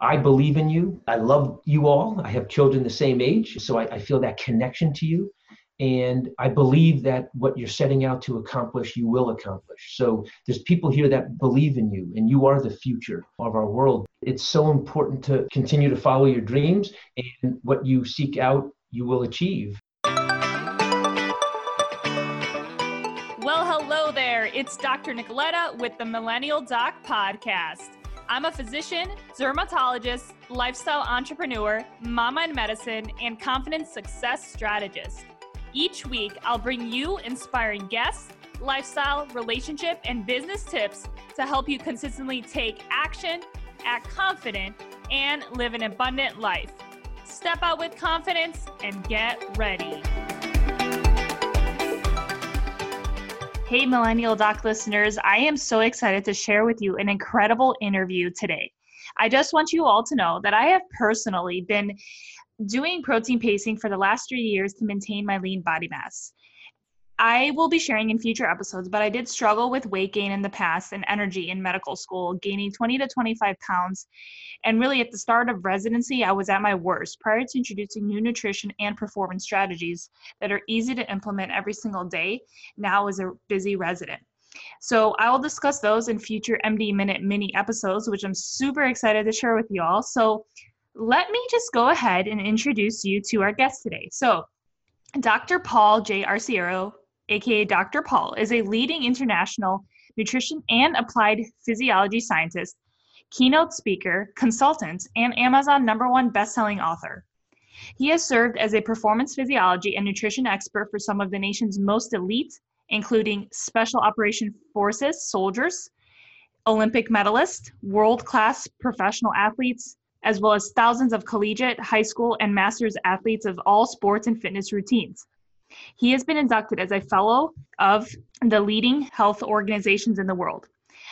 I believe in you. I love you all. I have children the same age, so I, I feel that connection to you. And I believe that what you're setting out to accomplish, you will accomplish. So there's people here that believe in you, and you are the future of our world. It's so important to continue to follow your dreams, and what you seek out, you will achieve. Well, hello there. It's Dr. Nicoletta with the Millennial Doc Podcast. I'm a physician, dermatologist, lifestyle entrepreneur, mama in medicine, and confidence success strategist. Each week, I'll bring you inspiring guests, lifestyle, relationship, and business tips to help you consistently take action, act confident, and live an abundant life. Step out with confidence and get ready. Hey, Millennial Doc listeners, I am so excited to share with you an incredible interview today. I just want you all to know that I have personally been doing protein pacing for the last three years to maintain my lean body mass. I will be sharing in future episodes, but I did struggle with weight gain in the past and energy in medical school, gaining 20 to 25 pounds. And really, at the start of residency, I was at my worst prior to introducing new nutrition and performance strategies that are easy to implement every single day now as a busy resident. So I will discuss those in future MD Minute mini episodes, which I'm super excited to share with you all. So let me just go ahead and introduce you to our guest today. So Dr. Paul J. Arciero aka Dr. Paul, is a leading international nutrition and applied physiology scientist, keynote speaker, consultant, and Amazon number one best-selling author. He has served as a performance physiology and nutrition expert for some of the nation's most elite, including Special Operation Forces soldiers, Olympic medalists, world class professional athletes, as well as thousands of collegiate, high school, and master's athletes of all sports and fitness routines. He has been inducted as a fellow of the leading health organizations in the world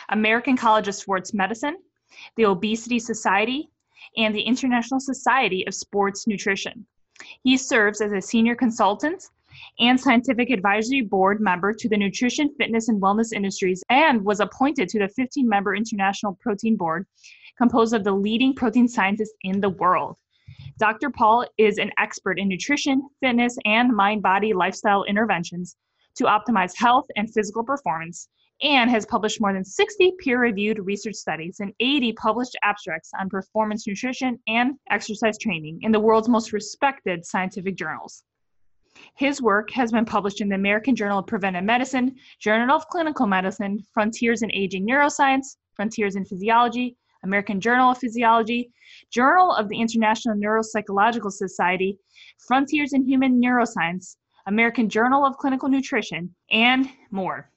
American College of Sports Medicine, the Obesity Society, and the International Society of Sports Nutrition. He serves as a senior consultant and scientific advisory board member to the nutrition, fitness, and wellness industries and was appointed to the 15 member International Protein Board, composed of the leading protein scientists in the world. Dr. Paul is an expert in nutrition, fitness, and mind body lifestyle interventions to optimize health and physical performance, and has published more than 60 peer reviewed research studies and 80 published abstracts on performance nutrition and exercise training in the world's most respected scientific journals. His work has been published in the American Journal of Preventive Medicine, Journal of Clinical Medicine, Frontiers in Aging Neuroscience, Frontiers in Physiology, American Journal of Physiology, Journal of the International Neuropsychological Society, Frontiers in Human Neuroscience, American Journal of Clinical Nutrition, and more.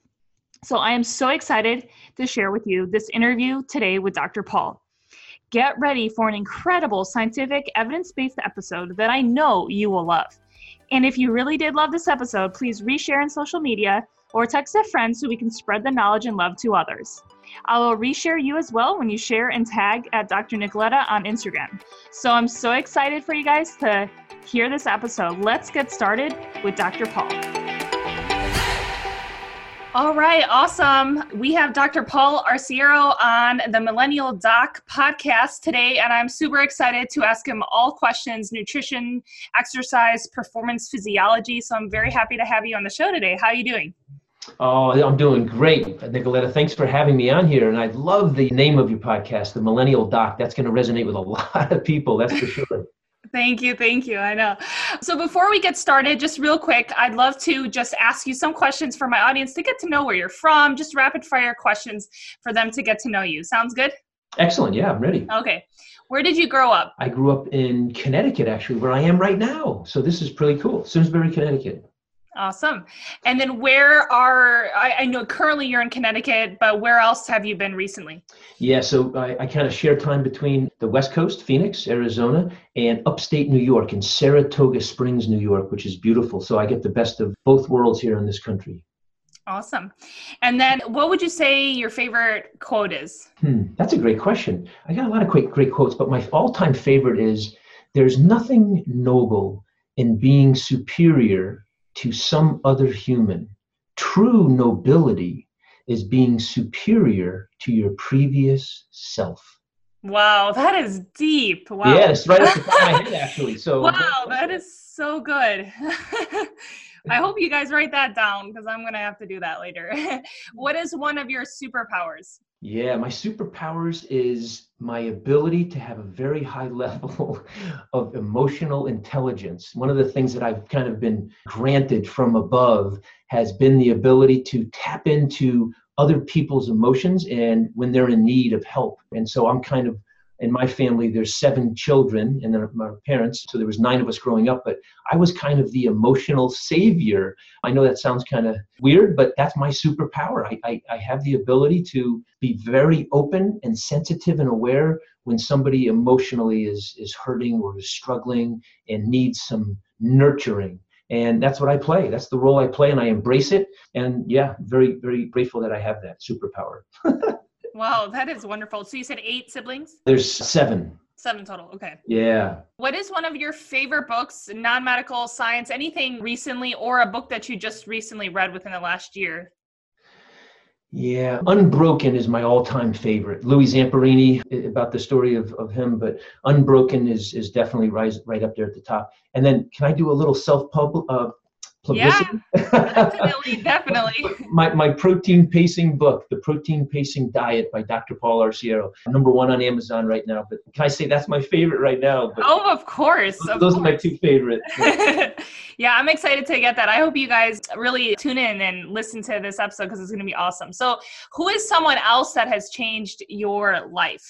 So I am so excited to share with you this interview today with Dr. Paul. Get ready for an incredible scientific, evidence based episode that I know you will love. And if you really did love this episode, please reshare in social media or text a friend so we can spread the knowledge and love to others. I will reshare you as well when you share and tag at Dr. Nicoletta on Instagram. So I'm so excited for you guys to hear this episode. Let's get started with Dr. Paul. All right, awesome. We have Dr. Paul Arciero on the Millennial Doc podcast today, and I'm super excited to ask him all questions nutrition, exercise, performance physiology. So I'm very happy to have you on the show today. How are you doing? Oh, I'm doing great, Nicoletta. Thanks for having me on here. And I love the name of your podcast, The Millennial Doc. That's going to resonate with a lot of people, that's for sure. Thank you. Thank you. I know. So before we get started, just real quick, I'd love to just ask you some questions for my audience to get to know where you're from, just rapid fire questions for them to get to know you. Sounds good? Excellent. Yeah, I'm ready. Okay. Where did you grow up? I grew up in Connecticut, actually, where I am right now. So this is pretty cool. Simsbury, Connecticut. Awesome. And then where are, I, I, know currently you're in Connecticut, but where else have you been recently? Yeah, so I, I kind of share time between the West Coast, Phoenix, Arizona, and upstate New York in Saratoga Springs, New York, which is beautiful. So I get the best of both worlds here in this country. Awesome. And then what would you say your favorite quote is? Hmm, that's a great question. I got a lot of great, great quotes, but my all time favorite is there's nothing noble in being superior to some other human. True nobility is being superior to your previous self. Wow, that is deep. Wow. Yeah, right off the top of my head, actually. So wow, that is so good. I hope you guys write that down because I'm gonna have to do that later. what is one of your superpowers? Yeah, my superpowers is my ability to have a very high level of emotional intelligence. One of the things that I've kind of been granted from above has been the ability to tap into other people's emotions and when they're in need of help. And so I'm kind of in my family there's seven children and then my parents so there was nine of us growing up but i was kind of the emotional savior. I know that sounds kind of weird but that's my superpower. I, I, I have the ability to be very open and sensitive and aware when somebody emotionally is is hurting or is struggling and needs some nurturing. And that's what i play. That's the role i play and i embrace it. And yeah very very grateful that i have that superpower wow that is wonderful. So you said eight siblings? There's seven. Seven total okay. Yeah. What is one of your favorite books non-medical science anything recently or a book that you just recently read within the last year? Yeah, Unbroken is my all-time favorite. Louis Zamperini, about the story of, of him, but Unbroken is is definitely right, right up there at the top. And then, can I do a little self-pub uh, publicity. Yeah, definitely, definitely. my, my protein pacing book, The Protein Pacing Diet by Dr. Paul Arciero, number one on Amazon right now. But can I say that's my favorite right now? But oh, of course. Those, of those course. are my two favorites. yeah, I'm excited to get that. I hope you guys really tune in and listen to this episode because it's going to be awesome. So, who is someone else that has changed your life?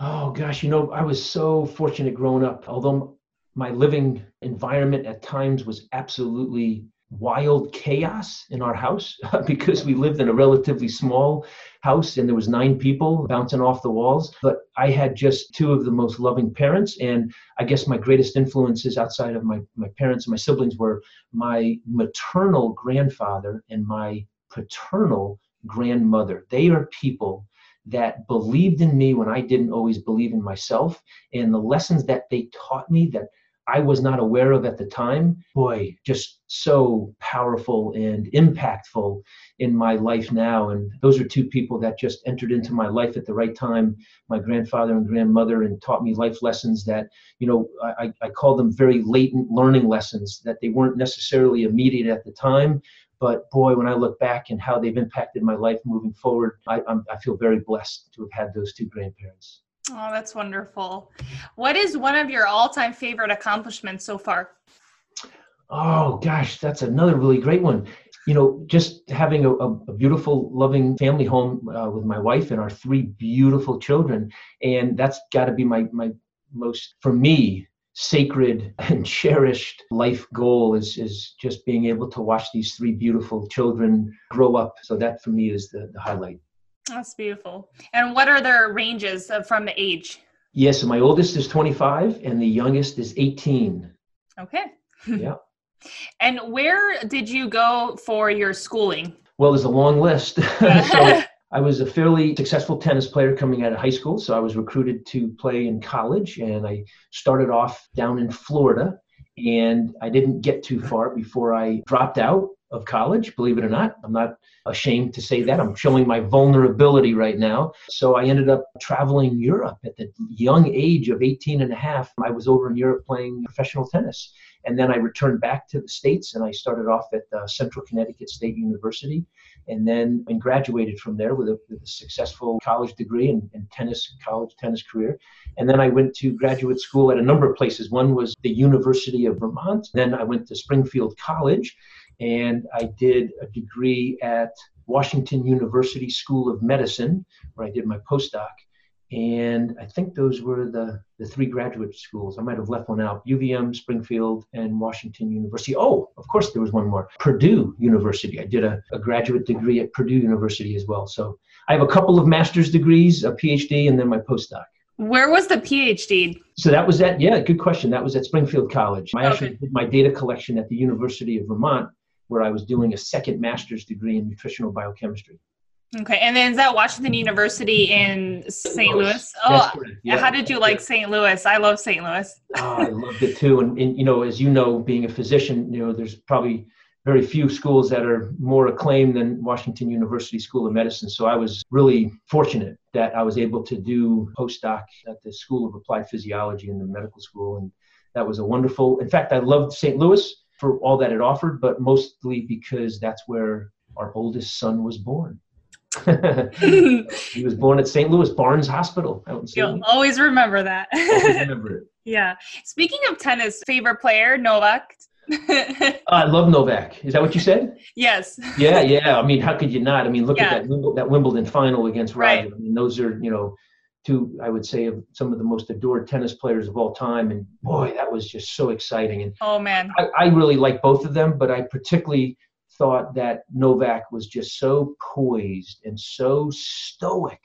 Oh gosh, you know, I was so fortunate growing up. Although my living environment at times was absolutely wild chaos in our house because we lived in a relatively small house and there was nine people bouncing off the walls. But i had just two of the most loving parents and i guess my greatest influences outside of my, my parents and my siblings were my maternal grandfather and my paternal grandmother. They are people that believed in me when i didn't always believe in myself and the lessons that they taught me that I was not aware of at the time, boy, just so powerful and impactful in my life now. And those are two people that just entered into my life at the right time, my grandfather and grandmother, and taught me life lessons that, you know, I, I call them very latent learning lessons, that they weren't necessarily immediate at the time. But boy, when I look back and how they've impacted my life moving forward, I, I'm, I feel very blessed to have had those two grandparents. Oh, that's wonderful. What is one of your all time favorite accomplishments so far? Oh, gosh, that's another really great one. You know, just having a, a beautiful, loving family home uh, with my wife and our three beautiful children. And that's got to be my, my most, for me, sacred and cherished life goal is, is just being able to watch these three beautiful children grow up. So that for me is the, the highlight. That's beautiful. And what are their ranges of, from the age? Yes, so my oldest is 25 and the youngest is 18. Okay. Yeah. and where did you go for your schooling? Well, there's a long list. so I was a fairly successful tennis player coming out of high school, so I was recruited to play in college and I started off down in Florida and I didn't get too far before I dropped out of college, believe it or not. I'm not ashamed to say that. I'm showing my vulnerability right now. So I ended up traveling Europe at the young age of 18 and a half. I was over in Europe playing professional tennis. And then I returned back to the States and I started off at uh, Central Connecticut State University and then and graduated from there with a, with a successful college degree and, and, tennis, college tennis career. And then I went to graduate school at a number of places. One was the University of Vermont. Then I went to Springfield College and I did a degree at Washington University School of Medicine, where I did my postdoc. And I think those were the, the three graduate schools. I might have left one out UVM, Springfield, and Washington University. Oh, of course, there was one more Purdue University. I did a, a graduate degree at Purdue University as well. So I have a couple of master's degrees, a PhD, and then my postdoc. Where was the PhD? So that was at, yeah, good question. That was at Springfield College. I actually okay. did my data collection at the University of Vermont where I was doing a second master's degree in nutritional biochemistry. Okay, and then is that Washington University in St. Louis? Oh, yeah. how did you like St. Louis? I love St. Louis. oh, I loved it too. And, and, you know, as you know, being a physician, you know, there's probably very few schools that are more acclaimed than Washington University School of Medicine. So I was really fortunate that I was able to do postdoc at the School of Applied Physiology in the medical school. And that was a wonderful, in fact, I loved St. Louis for all that it offered, but mostly because that's where our oldest son was born. he was born at St. Louis Barnes Hospital. You'll always remember that. always remember it. Yeah. Speaking of tennis, favorite player, Novak. I love Novak. Is that what you said? Yes. yeah, yeah. I mean, how could you not? I mean, look yeah. at that that Wimbledon final against Roger. Right. I mean, those are you know two I would say of some of the most adored tennis players of all time. And boy, that was just so exciting. And oh man, I, I really like both of them, but I particularly thought that Novak was just so poised and so stoic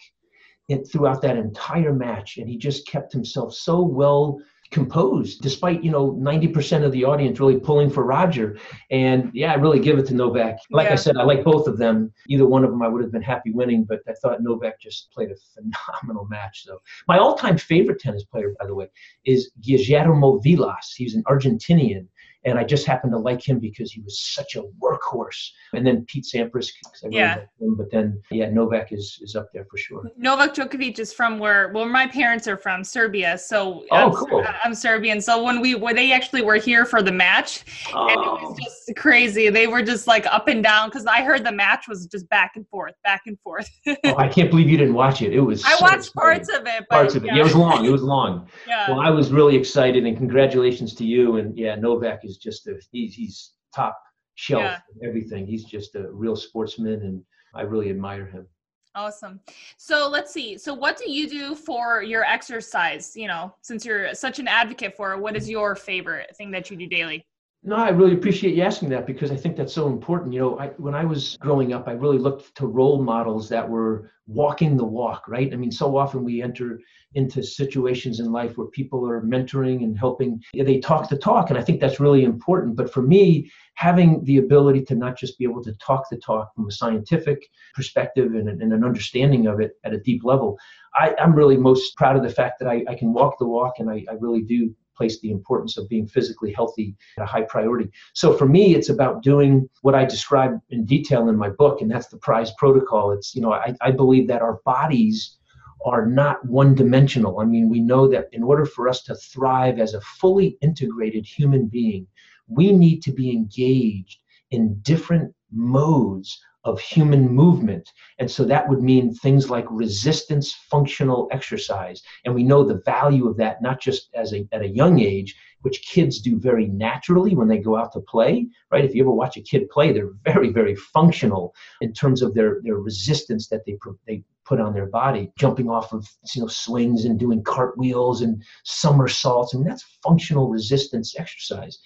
in, throughout that entire match, and he just kept himself so well composed despite you know 90% of the audience really pulling for roger. And yeah i really give it to novak. Like yeah. i said i like both of them. Either one of them i would have been happy winning but i thought novak just played a phenomenal match so my all-time favorite tennis player by the way is guillermo vilas. He's an argentinian and I just happened to like him because he was such a workhorse. And then Pete Sampras, really yeah. Him, but then yeah, Novak is is up there for sure. Novak Djokovic is from where well my parents are from Serbia, so oh, I'm, cool. I'm Serbian. So when we where they actually were here for the match, oh. and it was oh. just crazy. They were just like up and down because I heard the match was just back and forth, back and forth. oh, I can't believe you didn't watch it. It was. I so watched exciting. parts of it. But, parts of it. Yeah. yeah, it was long. It was long. yeah. Well, I was really excited, and congratulations to you. And yeah, Novak is just a he's he's top shelf yeah. everything. He's just a real sportsman, and I really admire him. Awesome. So let's see. So what do you do for your exercise? You know, since you're such an advocate for it, what is your favorite thing that you do daily? No, I really appreciate you asking that because I think that's so important. You know, I, when I was growing up, I really looked to role models that were walking the walk, right? I mean, so often we enter into situations in life where people are mentoring and helping, they talk the talk. And I think that's really important. But for me, having the ability to not just be able to talk the talk from a scientific perspective and, and an understanding of it at a deep level, I, am really most proud of the fact that I, I can walk the walk and I, I really do place the importance of being physically healthy at a high priority. So for me, it's about doing what I describe in detail in my book, and that's the PRISE protocol. It's, you know, I, I believe that our bodies are not one dimensional. I mean, we know that in order for us to thrive as a fully integrated human being, we need to be engaged in different modes of human movement. And so that would mean things like resistance functional exercise. And we know the value of that, not just as a, at a young age, which kids do very naturally when they go out to play, right? If you ever watch a kid play, they're very, very functional in terms of their, their resistance that they, they put on their body, jumping off of you know swings and doing cartwheels and somersaults. I mean, that's functional resistance exercise.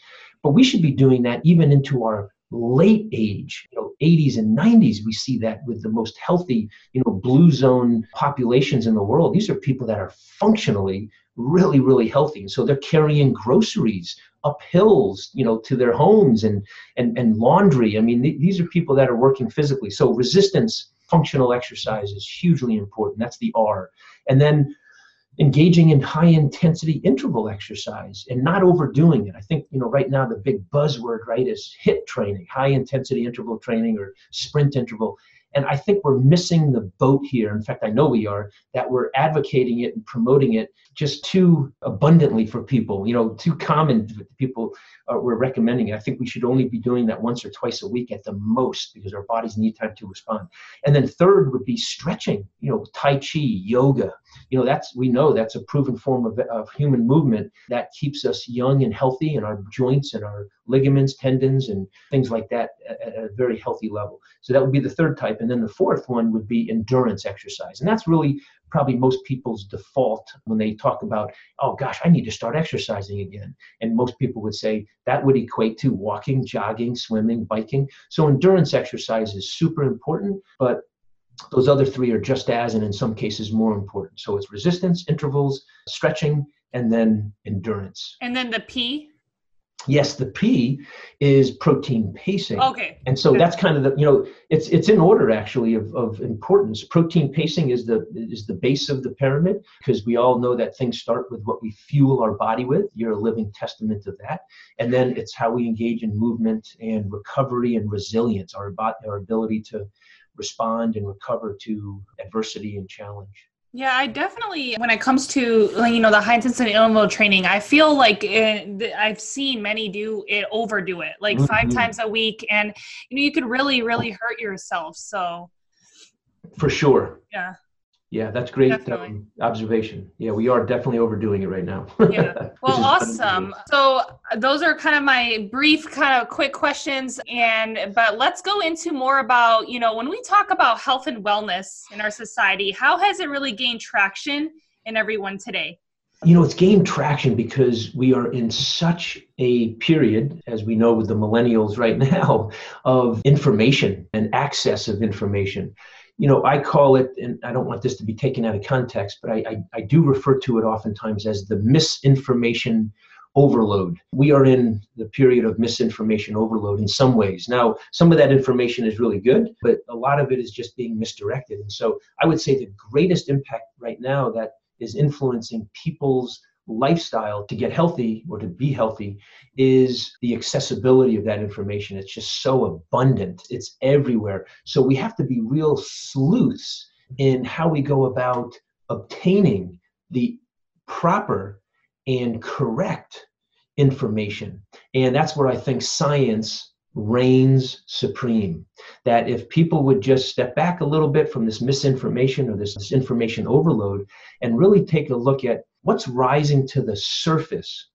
But we should be doing that even into our late age, you know, 80s and 90s, we see that with the most healthy, you know, blue zone populations in the world. These are people that are functionally really, really healthy. And so they're carrying groceries up hills, you know, to their homes and and and laundry. I mean, th- these are people that are working physically. So resistance functional exercise is hugely important. That's the R. And then engaging in high intensity interval exercise and not overdoing it. I think, you know, right now the big buzzword, right, is HIIT training, high intensity interval training or sprint interval. And I think we're missing the boat here. In fact, I know we are, that we're advocating it and promoting it just too abundantly for people, you know, too common people uh, we're recommending it. I think we should only be doing that once or twice a week at the most because our bodies need time to respond. And then third would be stretching, you know, Tai Chi, yoga. You know, that's, we know that's a proven form of, of human movement that keeps us young and healthy and our joints and our ligaments, tendons, and things like that at, a very healthy level. So that would be the third type. And then the fourth one would be endurance exercise. And that's really probably most people's default when they talk about, oh gosh, I need to start exercising again. And most people would say that would equate to walking, jogging, swimming, biking. So endurance exercise is super important, but those other three are just as, and in some cases, more important. So it's resistance, intervals, stretching, and then endurance. And then the P yes the p is protein pacing. Okay. And so that's kind of the you know it's it's in order actually of, of importance. Protein pacing is the is the base of the pyramid because we all know that things start with what we fuel our body with. You're a living testament of that. And then it's how we engage in movement and recovery and resilience our, our ability to respond and recover to adversity and challenge Yeah, I definitely, when it comes to you know the high intensity interval training, I feel like it, I've seen many do it overdo it, like mm-hmm. five times a week, and you know you could really, really hurt yourself. So, for sure. Yeah. Yeah, that's great um, observation. Yeah, we are definitely overdoing it right now. yeah. Well, awesome. So those are kind of my brief, kind of quick questions, and but let's go into more about you know when we talk about health and wellness in our society, how has it really gained traction in everyone today? You know, it's gained traction because we are in such a period, as we know with the millennials right now, of information and access of information you know, I call it, and I don't want this to be taken out of context, but I, I, I do refer to it oftentimes as the misinformation overload. We are in the period of misinformation overload in some ways. Now, some of that information is really good, but a lot of it is just being misdirected. And so I would say the greatest impact right now that is influencing people's lifestyle to get healthy or to be healthy is the accessibility of that information. It's just so abundant, it's everywhere. So we have to be real sleuths in how we go about obtaining the proper and correct information. And that's where I think science reigns supreme. That if people would just step back a little bit from this misinformation or this, this information overload and really take a look at what's rising to the surface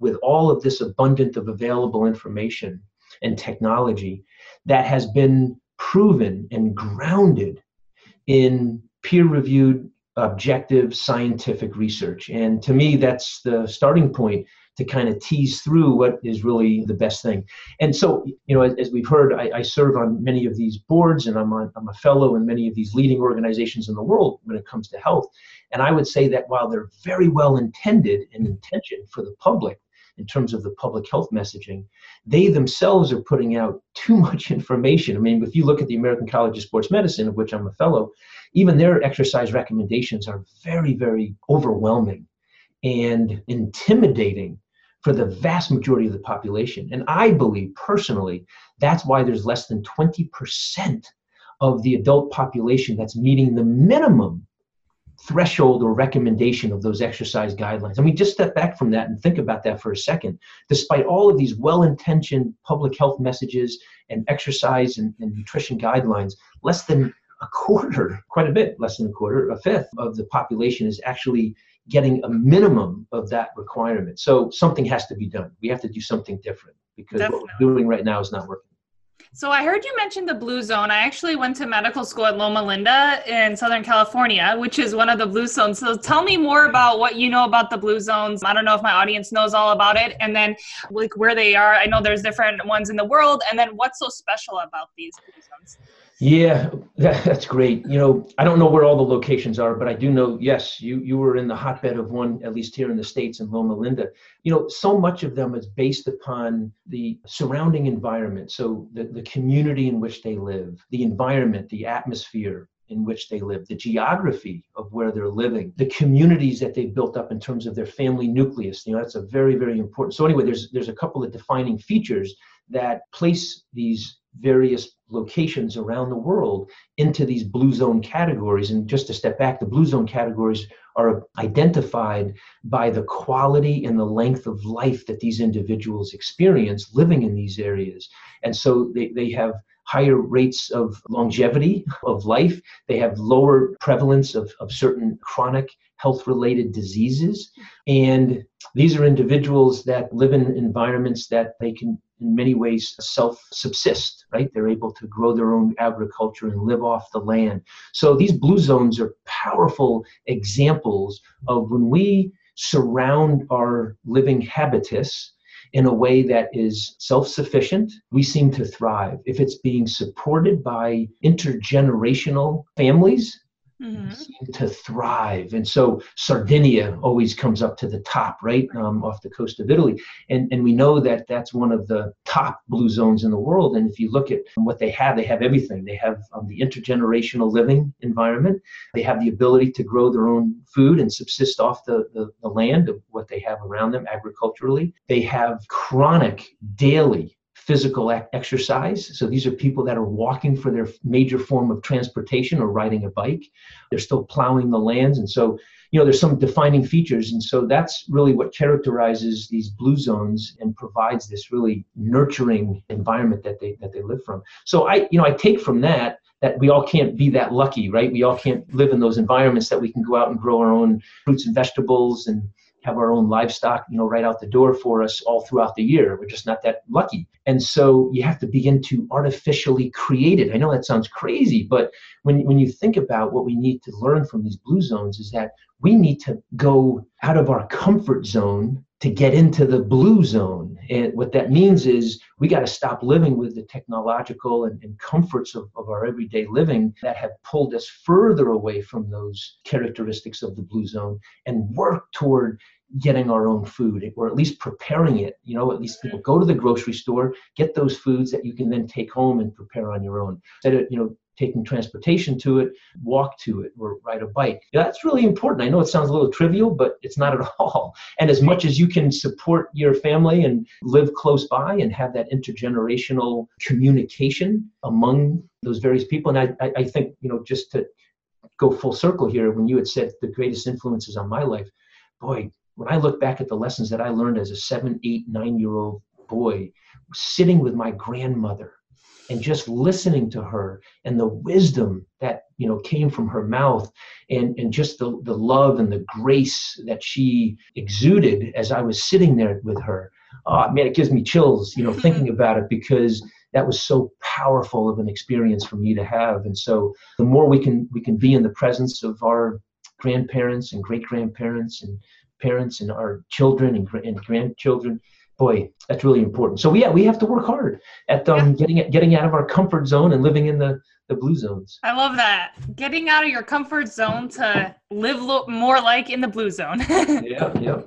with all of this abundant of available information and technology that has been proven and grounded in peer reviewed objective scientific research? And to me that's the starting point to kind of tease through what is really the best thing. And so, you know, as, as we've heard, I, I, serve on many of these boards and I'm, on, I'm a fellow in many of these leading organizations in the world when it comes to health. And I would say that while they're very well intended and intentioned for the public, in terms of the public health messaging, they themselves are putting out too much information. I mean, if you look at the American College of Sports Medicine, of which I'm a fellow, even their exercise recommendations are very, very overwhelming and intimidating for the vast majority of the population. And I believe personally that's why there's less than 20% of the adult population that's meeting the minimum threshold or recommendation of those exercise guidelines. I mean, just step back from that and think about that for a second. Despite all of these well intentioned public health messages and exercise and, and, nutrition guidelines, less than a quarter, quite a bit less than a quarter, a fifth of the population is actually getting a minimum of that requirement. So something has to be done. We have to do something different because Definitely. what we're doing right now is not working. So I heard you mention the blue zone. I actually went to medical school at Loma Linda in Southern California, which is one of the blue zones. So tell me more about what you know about the blue zones. I don't know if my audience knows all about it and then like where they are. I know there's different ones in the world and then what's so special about these blue zones? Yeah, that, that's great. You know, I don't know where all the locations are, but I do know, yes, you, you were in the hotbed of one, at least here in the States in Loma Linda. You know, so much of them is based upon the surrounding environment. So the, the community in which they live, the environment, the atmosphere, in which they live, the geography of where they're living, the communities that they've built up in terms of their family nucleus. You know, that's a very, very important. So anyway, there's there's a couple of defining features that place these various locations around the world into these blue zone categories. And just to step back, the blue zone categories are identified by the quality and the length of life that these individuals experience living in these areas. And so they, they have higher rates of longevity of life. They have lower prevalence of, of certain chronic health related diseases. And these are individuals that live in environments that they can in many ways self subsist, right? They're able to grow their own agriculture and live off the land. So these blue zones are powerful examples of when we surround our living habitus in a way that is self sufficient, we seem to thrive. If it's being supported by intergenerational families, mm-hmm. seem to thrive. And so Sardinia always comes up to the top, right, um, off the coast of Italy. And, and we know that that's one of the top blue zones in the world. And if you look at what they have, they have everything. They have um, the intergenerational living environment, they have the ability to grow their own food and subsist off the, the, the land of what they have around them agriculturally. They have chronic daily physical exercise. So these are people that are walking for their major form of transportation or riding a bike. They're still plowing the lands. And so, you know, there's some defining features. And so that's really what characterizes these blue zones and provides this really nurturing environment that they that they live from. So I, you know, I take from that that we all can't be that lucky, right? We all can't live in those environments that we can go out and grow our own fruits and vegetables and have our own livestock, you know, right out the door for us all throughout the year. We're just not that lucky. And so you have to begin to artificially create it. I know that sounds crazy, but when, when you think about what we need to learn from these blue zones is that we need to go out of our comfort zone to get into the blue zone. And what that means is we got to stop living with the technological and, and comforts of, of our everyday living that have pulled us further away from those characteristics of the blue zone and work toward getting our own food or at least preparing it you know at least people mm-hmm. go to the grocery store get those foods that you can then take home and prepare on your own instead of you know taking transportation to it, walk to it, or ride a bike. That's really important. I know it sounds a little trivial, but it's not at all. And as much as you can support your family and live close by and have that intergenerational communication among those various people, and I, I think, you know, just to go full circle here, when you had said the greatest influences on my life, boy, when I look back at the lessons that I learned as a seven, eight, nine year old boy, sitting with my grandmother and just listening to her and the wisdom that you know came from her mouth and and just the, the love and the grace that she exuded as i was sitting there with her oh man it gives me chills you know mm-hmm. thinking about it because that was so powerful of an experience for me to have. And so the more we can we can be in the presence of our grandparents and great grandparents and parents and our children and, and grandchildren boy, that's really important. So yeah, we have to work hard at um, yeah. getting getting out of our comfort zone and living in the the blue zones. I love that. Getting out of your comfort zone to live lo- more like in the blue zone. yeah, yeah.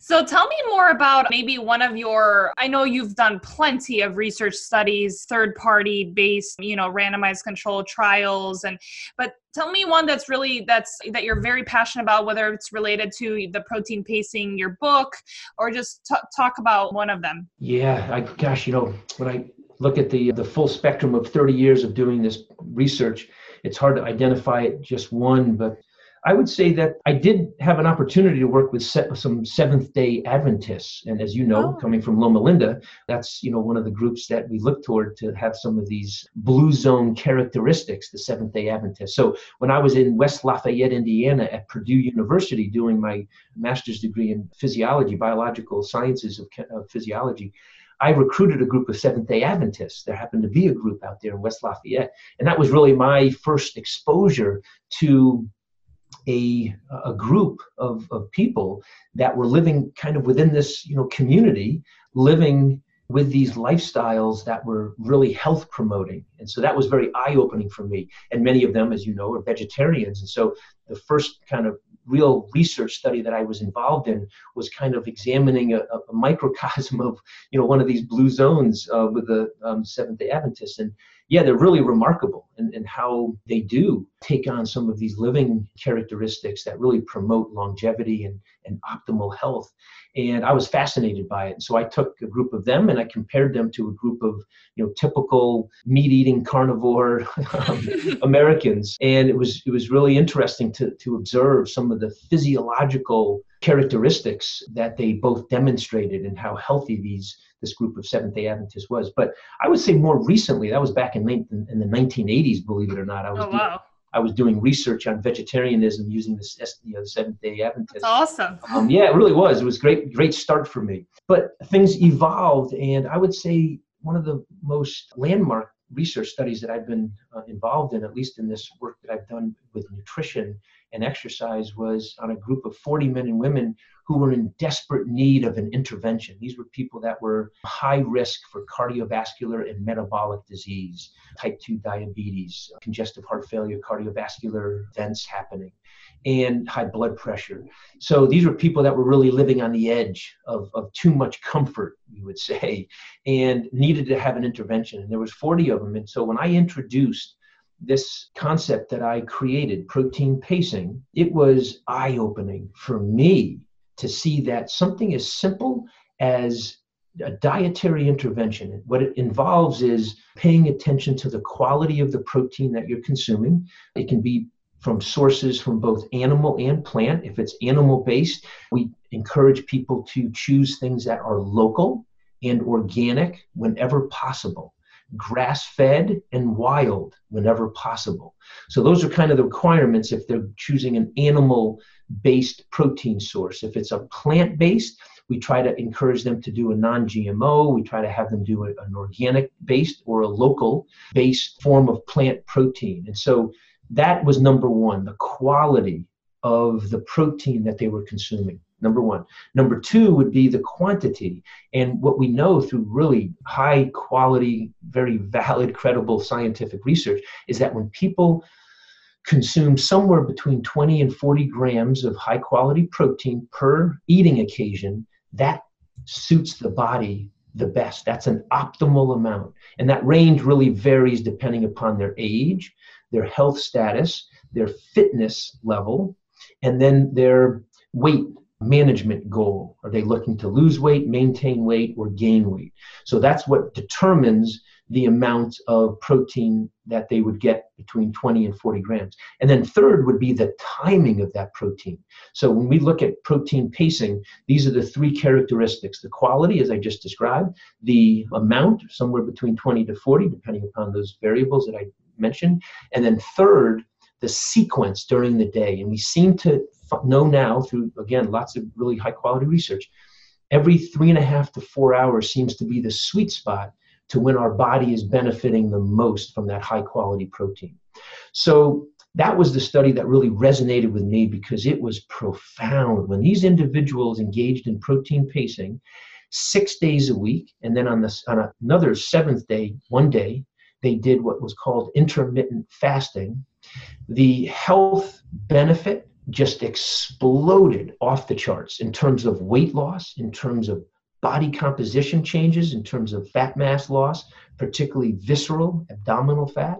So tell me more about maybe one of your I know you've done plenty of research studies, third party based, you know, randomized control trials and but tell me one that's really that's that you're very passionate about whether it's related to the protein pacing your book or just t- talk about one of them. Yeah, I gosh, you know, when I look at the the full spectrum of 30 years of doing this research, it's hard to identify just one, but I would say that I did have an opportunity to work with some Seventh Day Adventists, and as you know, oh. coming from Loma Linda, that's you know one of the groups that we look toward to have some of these blue zone characteristics, the Seventh Day Adventists. So when I was in West Lafayette, Indiana, at Purdue University doing my master's degree in physiology, biological sciences of, of physiology. I recruited a group of Seventh day Adventists. There happened to be a group out there in West Lafayette. And that was really my first exposure to a, a group of, of people that were living kind of within this you know community, living with these lifestyles that were really health promoting. And so that was very eye opening for me. And many of them, as you know, are vegetarians. And so the first kind of real research study that I was involved in was kind of examining a, a microcosm of you know one of these blue zones uh, with the um, Seventh Day Adventists, and yeah, they're really remarkable in, in how they do take on some of these living characteristics that really promote longevity and, and optimal health. And I was fascinated by it. And so I took a group of them and I compared them to a group of, you know, typical meat-eating carnivore um, Americans. And it was it was really interesting to to observe some of the physiological characteristics that they both demonstrated and how healthy these this group of Seventh Day Adventists was. But I would say more recently, that was back in, in, in the 1980s, believe it or not. I was oh, wow. doing, I was doing research on vegetarianism using this, you know, the Seventh Day Adventists. That's awesome. Um, yeah, it really was. It was great, great start for me. But things evolved, and I would say one of the most landmark research studies that I've been uh, involved in, at least in this work that I've done with nutrition and exercise, was on a group of 40 men and women who were in desperate need of an intervention. These were people that were high risk for cardiovascular and metabolic disease, type 2 diabetes, congestive heart failure, cardiovascular events happening and high blood pressure. So these were people that were really living on the edge of, of too much comfort, you would say, and needed to have an intervention. And there was 40 of them. And so when I introduced this concept that I created, protein pacing, it was eye opening for me to see that something as simple as a dietary intervention. What it involves is paying attention to the quality of the protein that you're consuming. It can be from sources from both animal and plant. If it's animal based, we encourage people to choose things that are local and organic whenever possible, grass fed and wild whenever possible. So, those are kind of the requirements if they're choosing an animal based protein source. If it's a plant based, we try to encourage them to do a non GMO. We try to have them do an organic based or a local based form of plant protein. And so that was number one the quality of the protein that they were consuming. Number one. Number two would be the quantity. And what we know through really high quality, very valid, credible scientific research is that when people consume somewhere between 20 and 40 grams of high quality protein per eating occasion, that suits the body the best. That's an optimal amount. And that range really varies depending upon their age, their health status, their fitness level, and then their weight management goal. Are they looking to lose weight, maintain weight, or gain weight? So that's what determines the amount of protein that they would get between 20 and 40 grams. And then third would be the timing of that protein. So when we look at protein pacing, these are the three characteristics. The quality, as I just described, the amount, somewhere between 20 to 40, depending upon those variables that I mentioned. And then third, the sequence during the day. And we seem to know now through, again, lots of really high quality research, every three and a half to four hours seems to be the sweet spot to when our body is benefiting the most from that high quality protein. So that was the study that really resonated with me because it was profound. When these individuals engaged in protein pacing six days a week, and then on, this, on another seventh day, one day, they did what was called intermittent fasting. The health benefit just exploded off the charts in terms of weight loss, in terms of body composition changes, in terms of fat mass loss, particularly visceral abdominal fat,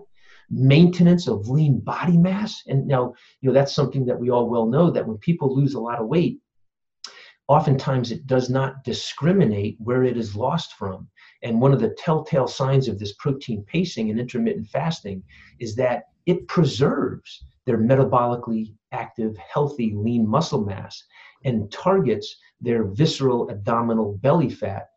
maintenance of lean body mass. And now, you know, that's something that we all well know that when people lose a lot of weight, oftentimes it does not discriminate where it is lost from. And one of the telltale signs of this protein pacing and intermittent fasting is that it preserves their metabolically active, healthy, lean muscle mass and targets their visceral abdominal belly fat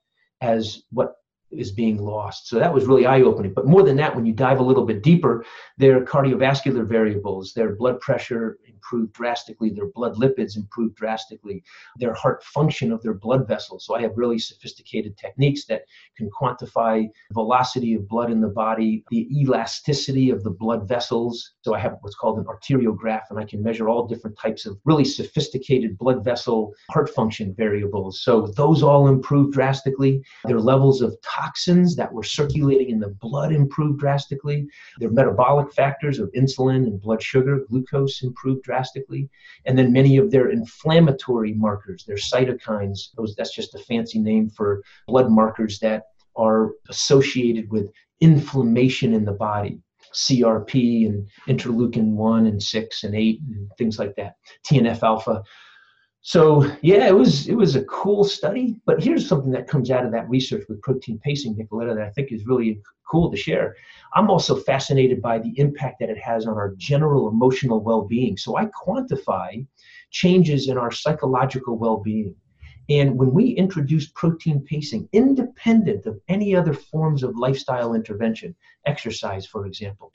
as what is being lost. So that was really eye opening. But more than that, when you dive a little bit deeper, their cardiovascular variables, their blood pressure improved drastically, their blood lipids improved drastically, their heart function of their blood vessels. So I have really sophisticated techniques that can quantify velocity of blood in the body, the elasticity of the blood vessels. So I have what's called an arteriograph, and I can measure all different types of really sophisticated blood vessel heart function variables. So those all improved drastically. Their levels of toxins that were circulating in the blood improved drastically. Their metabolic factors of insulin and blood sugar, glucose improved drastically. And then many of their inflammatory markers, their cytokines, those, that's just a fancy name for blood markers that are associated with inflammation in the body. CRP and interleukin 1 and 6 and 8 and things like that. TNF alpha. So yeah, it was it was a cool study. But here's something that comes out of that research with protein pacing, Nicoletta, that I think is really cool to share. I'm also fascinated by the impact that it has on our general emotional well-being. So I quantify changes in our psychological well-being. And when we introduce protein pacing, independent of any other forms of lifestyle intervention, exercise, for example,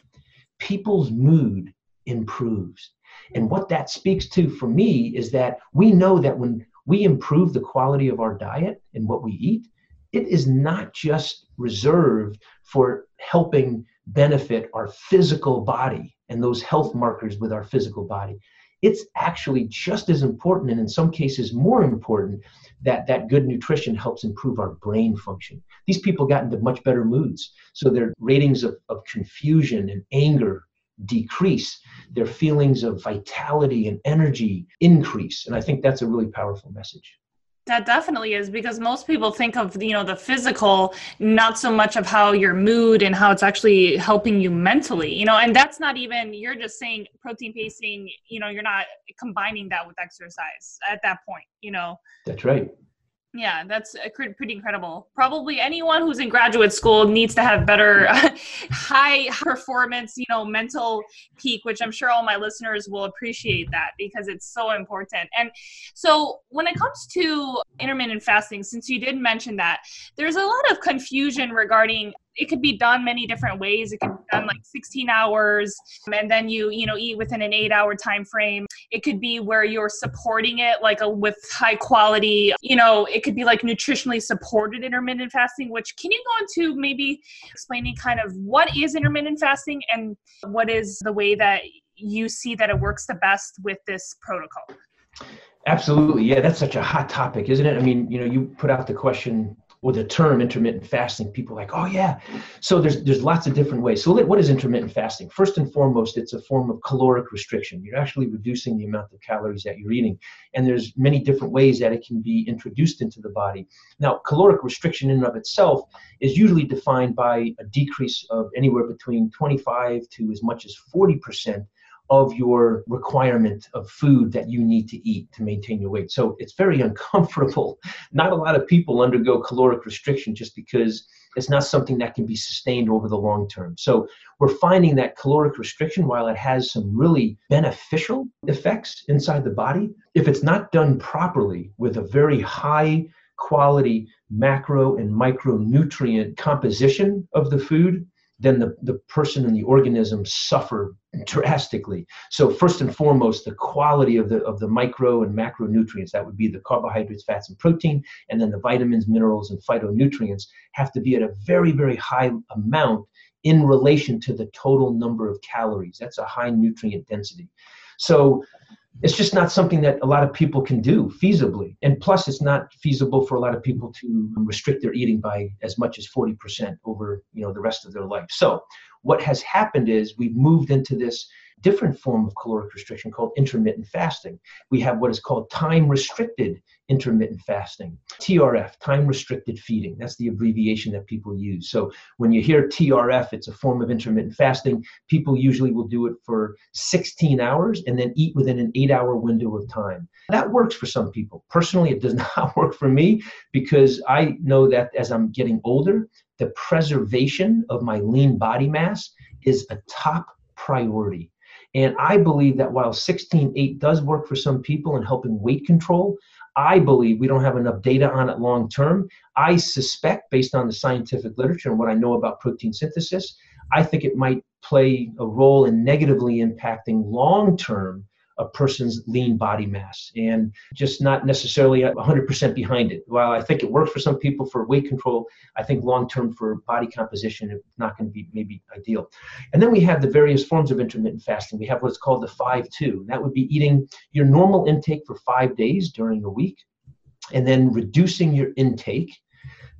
people's mood improves and what that speaks to for me is that we know that when we improve the quality of our diet and what we eat, it is not just reserved for helping benefit our physical body and those health markers with our physical body. It's actually just as important, and in some cases more important, that that good nutrition helps improve our brain function. These people got into much better moods. So their ratings of, of confusion and anger decrease, their feelings of vitality and energy increase. And I think that's a really powerful message. That definitely is because most people think of you know the physical, not so much of how your mood and how it's actually helping you mentally. You know, and that's not even you're just saying protein pacing. You know, you're not combining that with exercise at that point. You know. That's right. Yeah, that's pretty incredible. Probably anyone who's in graduate school needs to have better high performance, you know, mental peak, which I'm sure all my listeners will appreciate that because it's so important. And so when it comes to intermittent fasting, since you did mention that, there's a lot of confusion regarding it could be done many different ways it could be done like 16 hours and then you you know eat within an eight hour time frame it could be where you're supporting it like a with high quality you know it could be like nutritionally supported intermittent fasting which can you go into maybe explaining kind of what is intermittent fasting and what is the way that you see that it works the best with this protocol Absolutely. Yeah, that's such a hot topic, isn't it? I mean, you know, you put out the question or the term intermittent fasting, people like, oh yeah. So there's there's lots of different ways. So what is intermittent fasting? First and foremost, it's a form of caloric restriction. You're actually reducing the amount of calories that you're eating, and there's many different ways that it can be introduced into the body. Now, caloric restriction in and of itself is usually defined by a decrease of anywhere between 25 to as much as 40 percent of your requirement of food that you need to eat to maintain your weight. So it's very uncomfortable. Not a lot of people undergo caloric restriction just because it's not something that can be sustained over the long term. So we're finding that caloric restriction, while it has some really beneficial effects inside the body, if it's not done properly with a very high quality macro and micronutrient composition of the food, then the, the person and the organism suffer drastically. So first and foremost, the quality of the of the micro and macronutrients, that would be the carbohydrates, fats, and protein, and then the vitamins, minerals, and phytonutrients have to be at a very, very high amount in relation to the total number of calories. That's a high nutrient density. So it's just not something that a lot of people can do feasibly. And plus, it's not feasible for a lot of people to restrict their eating by as much as 40% over you know the rest of their life. So what has happened is we've moved into this different form of caloric restriction called intermittent fasting. We have what is called time restricted intermittent fasting, TRF, time restricted feeding. That's the abbreviation that people use. So when you hear TRF, it's a form of intermittent fasting. People usually will do it for 16 hours and then eat within an eight hour window of time. That works for some people. Personally, it does not work for me because I know that as I'm getting older, the preservation of my lean body mass is a top priority. And I believe that while 16-8 does work for some people in helping weight control, I believe we don't have enough data on it long term. I suspect, based on the scientific literature and what I know about protein synthesis, I think it might play a role in negatively impacting long term a person's lean body mass and just not necessarily 100% behind it. While I think it works for some people for weight control, I think long term for body composition, it's not going to be maybe ideal. And then we have the various forms of intermittent fasting. We have what's called the 5 2. That would be eating your normal intake for five days during a week and then reducing your intake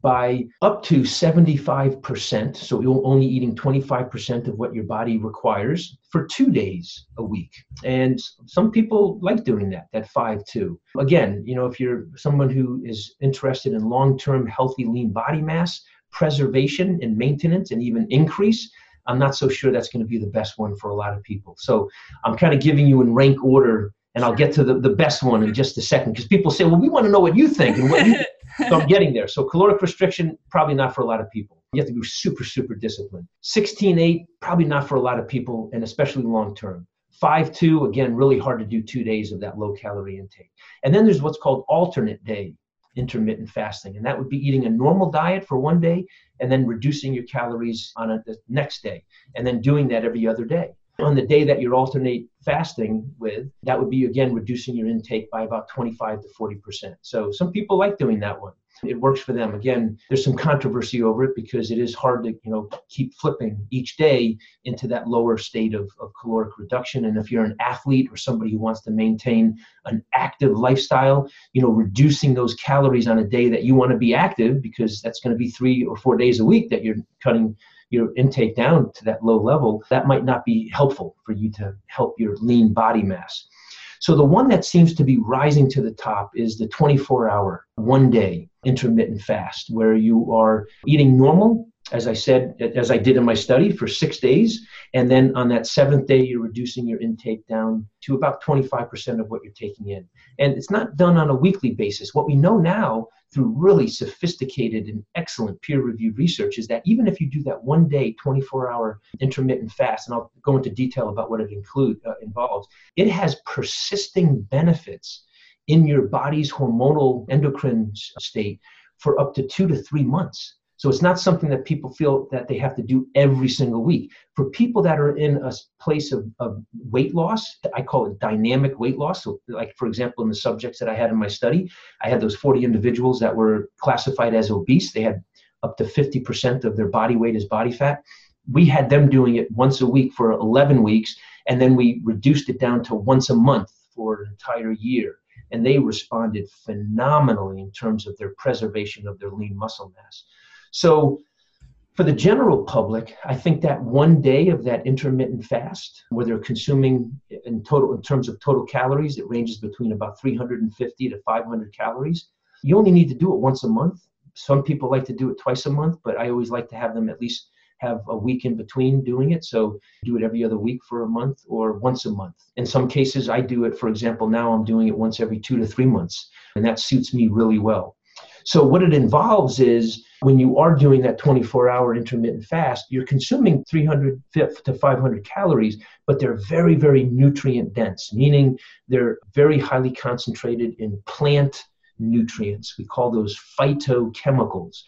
by up to 75%. So you're only eating 25% of what your body requires for two days a week. And some people like doing that, that 5 2. Again, you know, if you're someone who is interested in long term healthy lean body mass, preservation and maintenance, and even increase, I'm not so sure that's going to be the best one for a lot of people. So I'm kind of giving you in rank order and I'll get to the, the best one in just a second because people say, well, we want to know what you think and what you so I'm getting there. So caloric restriction, probably not for a lot of people. You have to be super, super disciplined. 16-8, probably not for a lot of people, and especially long term. 5-2, again, really hard to do two days of that low calorie intake. And then there's what's called alternate day intermittent fasting. And that would be eating a normal diet for one day and then reducing your calories on a, the next day, and then doing that every other day on the day that you're alternate fasting with, that would be again reducing your intake by about 25 to 40%. So some people like doing that one. It works for them. Again, there's some controversy over it because it is hard to, you know, keep flipping each day into that lower state of, of caloric reduction. And if you're an athlete or somebody who wants to maintain an active lifestyle, you know, reducing those calories on a day that you want to be active because that's going to be three or four days a week that you're cutting your intake down to that low level, that might not be helpful for you to help your lean body mass. So the one that seems to be rising to the top is the 24 hour, one day intermittent fast, where you are eating normal as I said, as I did in my study for six days. And then on that seventh day, you're reducing your intake down to about 25% of what you're taking in. And it's not done on a weekly basis. What we know now through really sophisticated and excellent peer reviewed research is that even if you do that one day, 24 hour intermittent fast, and I'll go into detail about what it include, uh, involves, it has persisting benefits in your body's hormonal endocrine state for up to two to three months. So it's not something that people feel that they have to do every single week. For people that are in a place of, of weight loss, I call it dynamic weight loss. So, like for example, in the subjects that I had in my study, I had those 40 individuals that were classified as obese. They had up to 50% of their body weight as body fat. We had them doing it once a week for 11 weeks, and then we reduced it down to once a month for an entire year. And they responded phenomenally in terms of their preservation of their lean muscle mass. So for the general public, I think that one day of that intermittent fast, where they're consuming in total, in terms of total calories, it ranges between about 350 to 500 calories. You only need to do it once a month. Some people like to do it twice a month, but I always like to have them at least have a week in between doing it. So do it every other week for a month or once a month. In some cases, I do it, for example, now I'm doing it once every two to three months, and that suits me really well. So what it involves is when you are doing that 24 hour intermittent fast, you're consuming 300 to 500 calories, but they're very, very nutrient dense, meaning they're very highly concentrated in plant nutrients. We call those phytochemicals.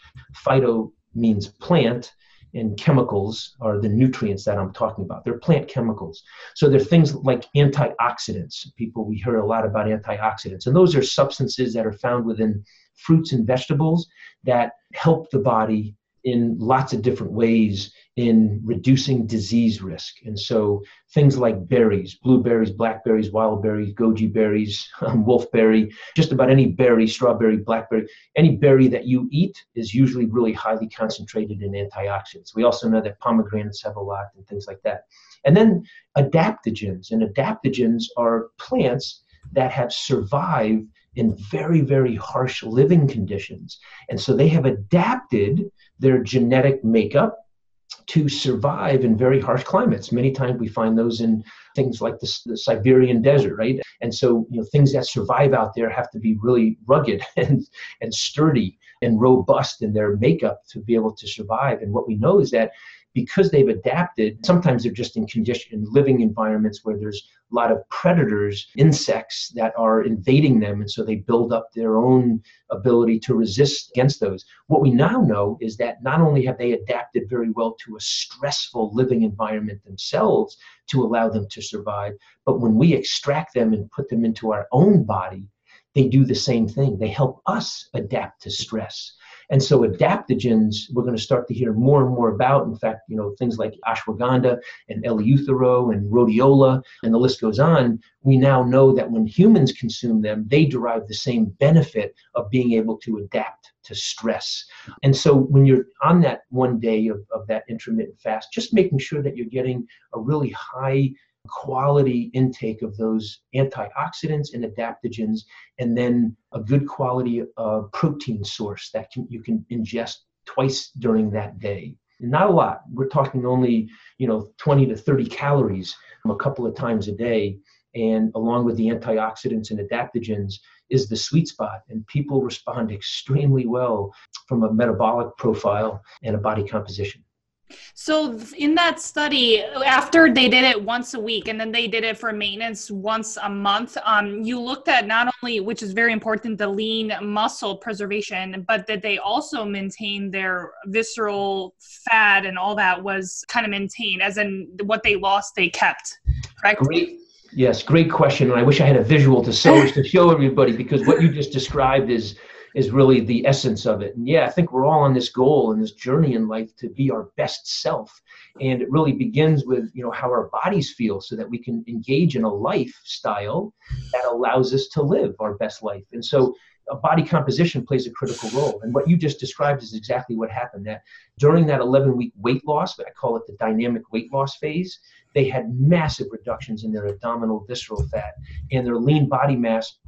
Phyto means plant, and chemicals are the nutrients that I'm talking about. They're plant chemicals. So they're things like antioxidants. People, we hear a lot about antioxidants, and those are substances that are found within fruits and vegetables that help the body in lots of different ways in reducing disease risk. And so things like berries, blueberries, blackberries, wild berries, goji berries, um, wolfberry, just about any berry, strawberry, blackberry, any berry that you eat is usually really highly concentrated in antioxidants. We also know that pomegranates have a lot and things like that. And then adaptogens, and adaptogens are plants that have survived in very, very harsh living conditions. And so they have adapted their genetic makeup to survive in very harsh climates. Many times we find those in things like the, the, Siberian desert, right? And so, you know, things that survive out there have to be really rugged and, and sturdy and robust in their makeup to be able to survive. And what we know is that because they've adapted, sometimes they're just in condition living environments where there's a lot of predators, insects that are invading them, and so they build up their own ability to resist against those. What we now know is that not only have they adapted very well to a stressful living environment themselves to allow them to survive, but when we extract them and put them into our own body, they do the same thing. They help us adapt to stress. And so adaptogens, we're going to start to hear more and more about. In fact, you know, things like ashwagandha and Eleuthero and rhodiola, and the list goes on. We now know that when humans consume them, they derive the same benefit of being able to adapt to stress. And so when you're on that one day of, of that intermittent fast, just making sure that you're getting a really high quality intake of those antioxidants and adaptogens, and then a good quality uh, protein source that can, you can ingest twice during that day. Not a lot. We're talking only, you know, 20 to 30 calories a couple of times a day. And along with the antioxidants and adaptogens is the sweet spot. And people respond extremely well from a metabolic profile and a body composition. So in that study, after they did it once a week and then they did it for maintenance once a month, um, you looked at not only, which is very important, the lean muscle preservation, but that they also maintain their visceral fat and all that was kind of maintained, as in what they lost, they kept. Correct? Great. Yes, great question. And I wish I had a visual to show to show everybody because what you just described is is really the essence of it. And yeah, I think we're all on this goal and this journey in life to be our best self. And it really begins with, you know, how our bodies feel so that we can engage in a lifestyle that allows us to live our best life. And so a body composition plays a critical role. And what you just described is exactly what happened. That during that 11 week weight loss, but I call it the dynamic weight loss phase, they had massive reductions in their abdominal visceral fat and their lean body mass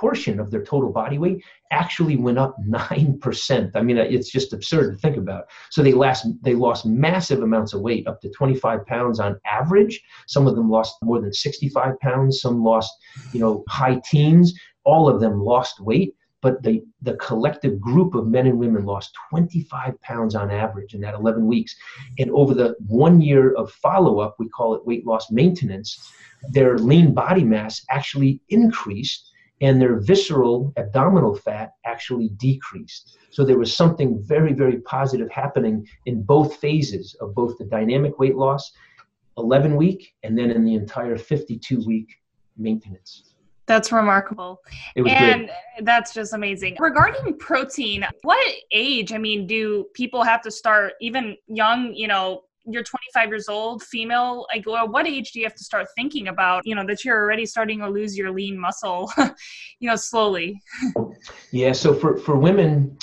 proportion of their total body weight actually went up 9%. I mean, uh, it's just absurd to think about. So they last they lost massive amounts of weight, up to 25 pounds on average. Some of them lost more than 65 pounds, some lost, you know, high teens. All of them lost weight but the, the collective group of men and women lost 25 pounds on average in that 11 weeks. And over the one year of follow up, we call it weight loss maintenance, their lean body mass actually increased and their visceral abdominal fat actually decreased. So there was something very, very positive happening in both phases of both the dynamic weight loss, 11 week, and then in the entire 52 week maintenance. That's remarkable. It and good. that's just amazing. Regarding protein, what age, I mean, do people have to start even young, you know, you're 25 years old, female, like well, what age do you have to start thinking about, you know, that you're already starting to lose your lean muscle, you know, slowly? yeah, so for for women,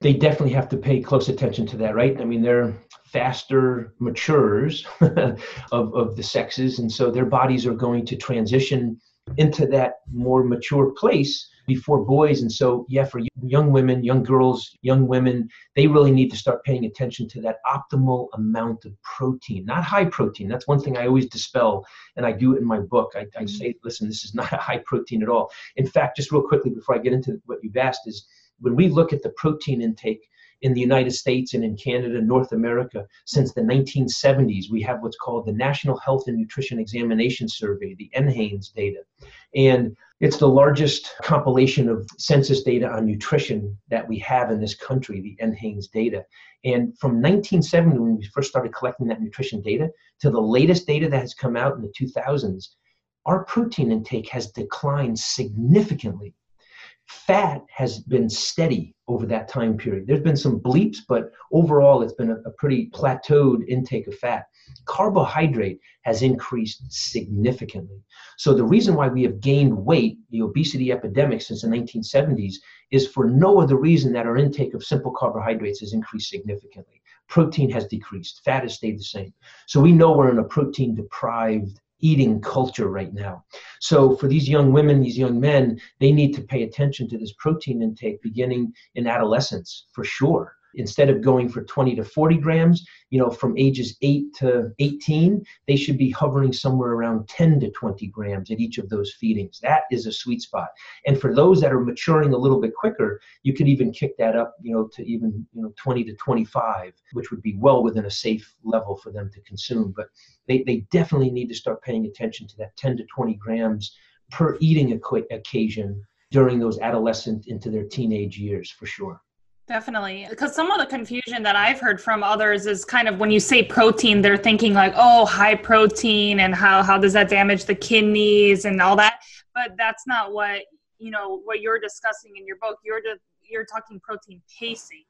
they definitely have to pay close attention to that, right? I mean, they're faster matures of, of the sexes, and so their bodies are going to transition into that more mature place before boys. And so, yeah, for young women, young girls, young women, they really need to start paying attention to that optimal amount of protein, not high protein. That's one thing I always dispel, and I do it in my book. I, I mm-hmm. say, listen, this is not a high protein at all. In fact, just real quickly before I get into what you've asked, is when we look at the protein intake in the United States and in Canada, North America, since the 1970s. We have what's called the National Health and Nutrition Examination Survey, the NHANES data. And it's the largest compilation of census data on nutrition that we have in this country, the NHANES data. And from 1970, when we first started collecting that nutrition data, to the latest data that has come out in the 2000s, our protein intake has declined significantly fat has been steady over that time period. There's been some bleeps, but overall it's been a, a, pretty plateaued intake of fat. Carbohydrate has increased significantly. So the reason why we have gained weight, the obesity epidemic since the 1970s, is for no other reason that our intake of simple carbohydrates has increased significantly. Protein has decreased, fat has stayed the same. So we know we're in a protein deprived eating culture right now. So for these young women, these young men, they need to pay attention to this protein intake beginning in adolescence for sure instead of going for 20 to 40 grams, you know, from ages 8 to 18, they should be hovering somewhere around 10 to 20 grams at each of those feedings. That is a sweet spot. And for those that are maturing a little bit quicker, you could even kick that up, you know, to even, you know, 20 to 25, which would be well within a safe level for them to consume. But they, they definitely need to start paying attention to that 10 to 20 grams per eating occasion during those adolescent into their teenage years for sure. Definitely. Because some of the confusion that I've heard from others is kind of when you say protein, they're thinking like, oh, high protein and how, how does that damage the kidneys and all that. But that's not what, you know, what you're discussing in your book. You're, just, you're talking protein pacing.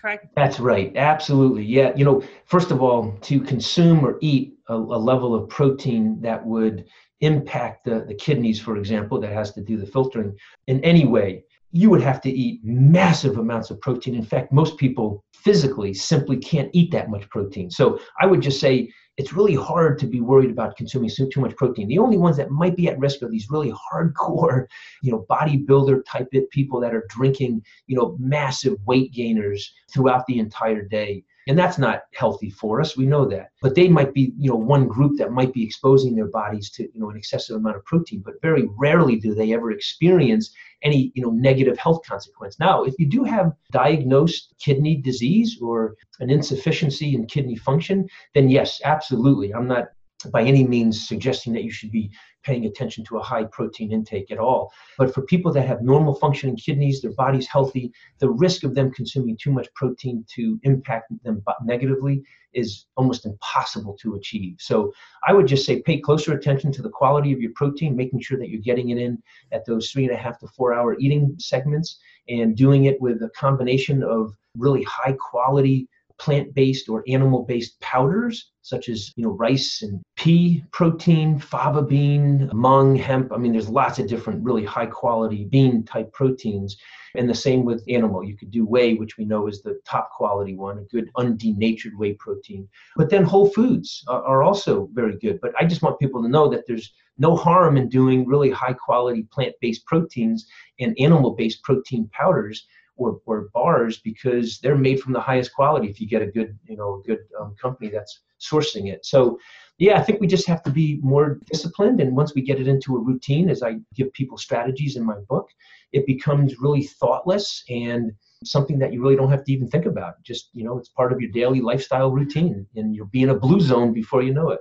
Correct? That's right. Absolutely. Yeah. You know, first of all, to consume or eat a, a level of protein that would impact the, the kidneys, for example, that has to do the filtering in any way you would have to eat massive amounts of protein. In fact, most people physically simply can't eat that much protein. So I would just say it's really hard to be worried about consuming too much protein. The only ones that might be at risk are these really hardcore, you know, bodybuilder type people that are drinking, you know, massive weight gainers throughout the entire day and that's not healthy for us we know that. But they might be you know one group that might be exposing their bodies to you know an excessive amount of protein but very rarely do they ever experience any you know negative health consequence. Now if you do have diagnosed kidney disease or an insufficiency in kidney function then yes absolutely. I'm not by any means suggesting that you should be paying attention to a high protein intake at all. But for people that have normal functioning kidneys, their body's healthy, the risk of them consuming too much protein to impact them negatively is almost impossible to achieve. So I would just say pay closer attention to the quality of your protein, making sure that you're getting it in at those three and a half to four hour eating segments and doing it with a combination of really high quality plant-based or animal-based powders such as you know rice and pea protein fava bean mung hemp. I mean there's lots of different really high quality bean type proteins. And the same with animal. You could do whey which we know is the top quality one a good undenatured whey protein. But then whole foods are, also very good. But i just want people to know that there's no harm in doing really high quality plant-based proteins and animal-based protein powders or, or bars because they're made from the highest quality if you get a good you know good um, company that's sourcing it. So yeah i think we just have to be more disciplined and once we get it into a routine as i give people strategies in my book it becomes really thoughtless and something that you really don't have to even think about. Just you know it's part of your daily lifestyle routine and you'll be in a blue zone before you know it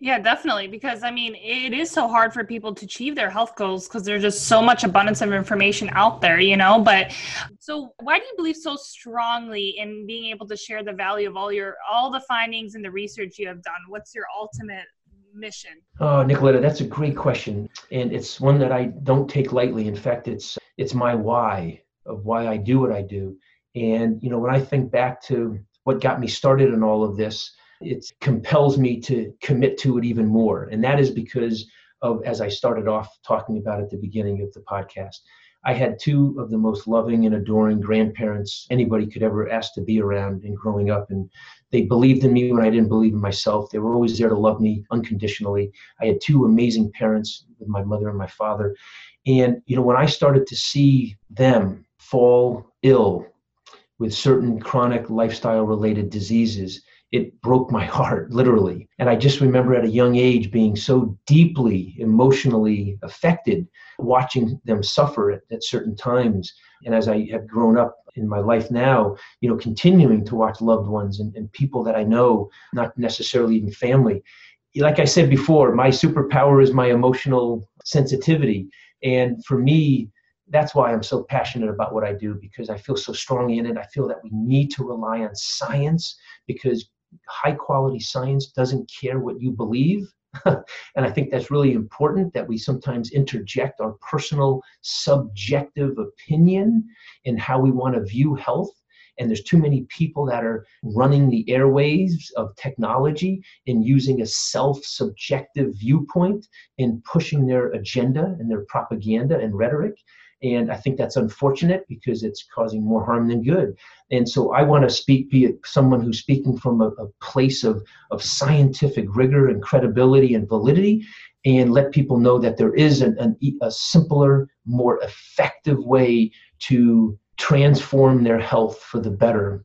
yeah, definitely. Because I mean, it is so hard for people to achieve their health goals because there's just so much abundance of information out there, you know. But so, why do you believe so strongly in being able to share the value of all your all the findings and the research you have done? What's your ultimate mission? Oh, Nicoletta, that's a great question, and it's one that I don't take lightly. In fact, it's it's my why of why I do what I do. And you know, when I think back to what got me started in all of this it compels me to commit to it even more. And that is because of, as I started off talking about at the beginning of the podcast, I had two of the most loving and adoring grandparents anybody could ever ask to be around in growing up. And they believed in me when I didn't believe in myself. They were always there to love me unconditionally. I had two amazing parents with my mother and my father. And, you know, when I started to see them fall ill with certain chronic lifestyle related diseases, it broke my heart, literally. And I just remember at a young age being so deeply emotionally affected, watching them suffer at, at certain times. And as I have grown up in my life now, you know, continuing to watch loved ones and, and people that I know, not necessarily even family. Like I said before, my superpower is my emotional sensitivity. And for me, that's why I'm so passionate about what I do because I feel so strongly in it. I feel that we need to rely on science because high quality science doesn't care what you believe. and I think that's really important that we sometimes interject our personal subjective opinion in how we want to view health. And there's too many people that are running the airwaves of technology and using a self subjective viewpoint in pushing their agenda and their propaganda and rhetoric. And I think that's unfortunate because it's causing more harm than good. And so I want to speak, be someone who's speaking from a, a place of, of scientific rigor and credibility and validity and let people know that there is an, an, a simpler, more effective way to transform their health for the better